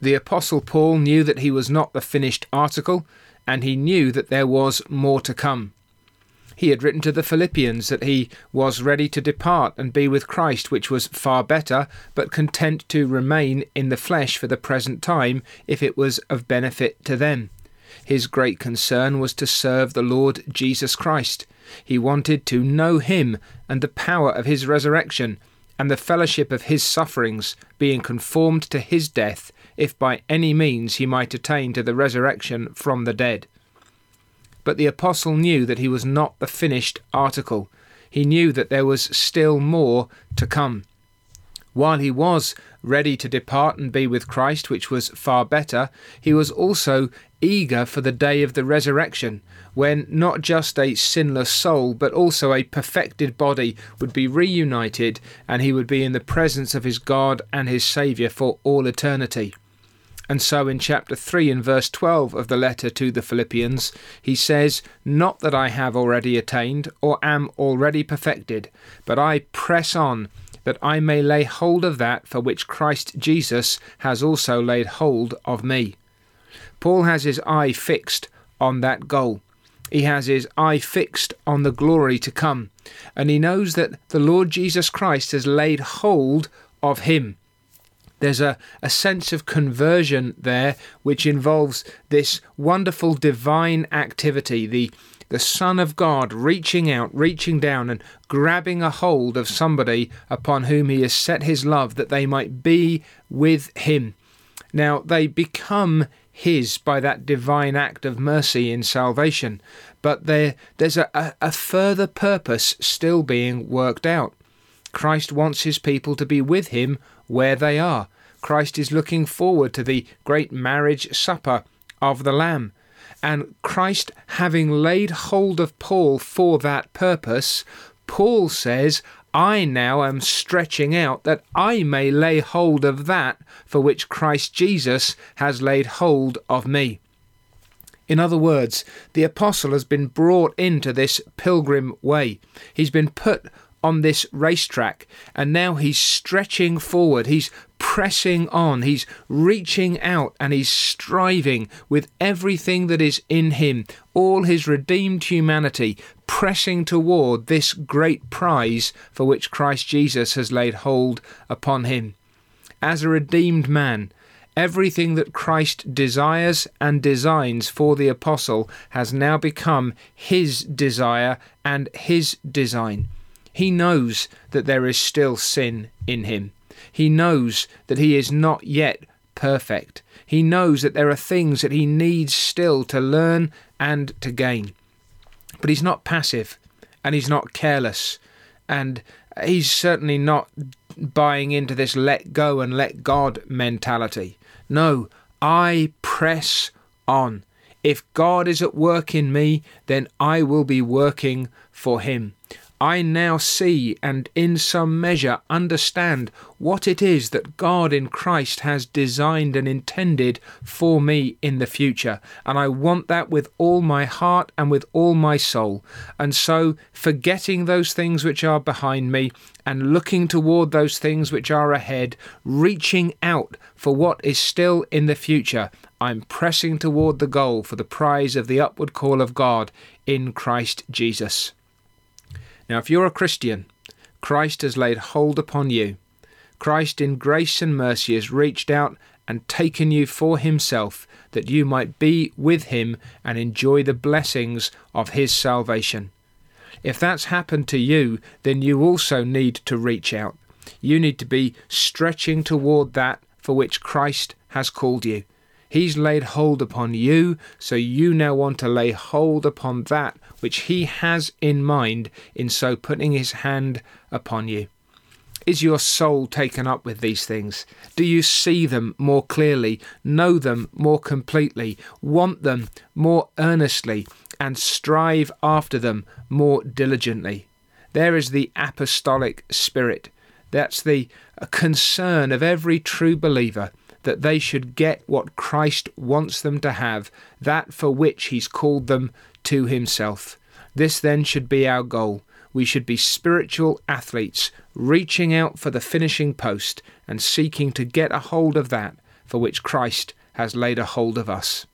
The Apostle Paul knew that he was not the finished article, and he knew that there was more to come. He had written to the Philippians that he was ready to depart and be with Christ, which was far better, but content to remain in the flesh for the present time if it was of benefit to them. His great concern was to serve the Lord Jesus Christ. He wanted to know him and the power of his resurrection, and the fellowship of his sufferings, being conformed to his death, if by any means he might attain to the resurrection from the dead. But the apostle knew that he was not the finished article. He knew that there was still more to come. While he was ready to depart and be with Christ, which was far better, he was also eager for the day of the resurrection, when not just a sinless soul, but also a perfected body would be reunited and he would be in the presence of his God and his Saviour for all eternity. And so in chapter 3 and verse 12 of the letter to the Philippians, he says, Not that I have already attained or am already perfected, but I press on, that I may lay hold of that for which Christ Jesus has also laid hold of me. Paul has his eye fixed on that goal. He has his eye fixed on the glory to come, and he knows that the Lord Jesus Christ has laid hold of him. There's a, a sense of conversion there which involves this wonderful divine activity, the the Son of God reaching out, reaching down, and grabbing a hold of somebody upon whom he has set his love that they might be with him. Now, they become his by that divine act of mercy in salvation, but there, there's a, a, a further purpose still being worked out. Christ wants his people to be with him where they are. Christ is looking forward to the great marriage supper of the Lamb. And Christ, having laid hold of Paul for that purpose, Paul says, I now am stretching out that I may lay hold of that for which Christ Jesus has laid hold of me. In other words, the apostle has been brought into this pilgrim way. He's been put on this racetrack, and now he's stretching forward, he's pressing on, he's reaching out, and he's striving with everything that is in him, all his redeemed humanity, pressing toward this great prize for which Christ Jesus has laid hold upon him. As a redeemed man, everything that Christ desires and designs for the apostle has now become his desire and his design. He knows that there is still sin in him. He knows that he is not yet perfect. He knows that there are things that he needs still to learn and to gain. But he's not passive and he's not careless and he's certainly not buying into this let go and let God mentality. No, I press on. If God is at work in me, then I will be working for him. I now see and in some measure understand what it is that God in Christ has designed and intended for me in the future. And I want that with all my heart and with all my soul. And so, forgetting those things which are behind me and looking toward those things which are ahead, reaching out for what is still in the future, I'm pressing toward the goal for the prize of the upward call of God in Christ Jesus. Now, if you're a Christian, Christ has laid hold upon you. Christ, in grace and mercy, has reached out and taken you for himself, that you might be with him and enjoy the blessings of his salvation. If that's happened to you, then you also need to reach out. You need to be stretching toward that for which Christ has called you. He's laid hold upon you, so you now want to lay hold upon that which He has in mind in so putting His hand upon you. Is your soul taken up with these things? Do you see them more clearly, know them more completely, want them more earnestly, and strive after them more diligently? There is the apostolic spirit. That's the concern of every true believer that they should get what Christ wants them to have, that for which He's called them to Himself. This then should be our goal. We should be spiritual athletes, reaching out for the finishing post and seeking to get a hold of that for which Christ has laid a hold of us.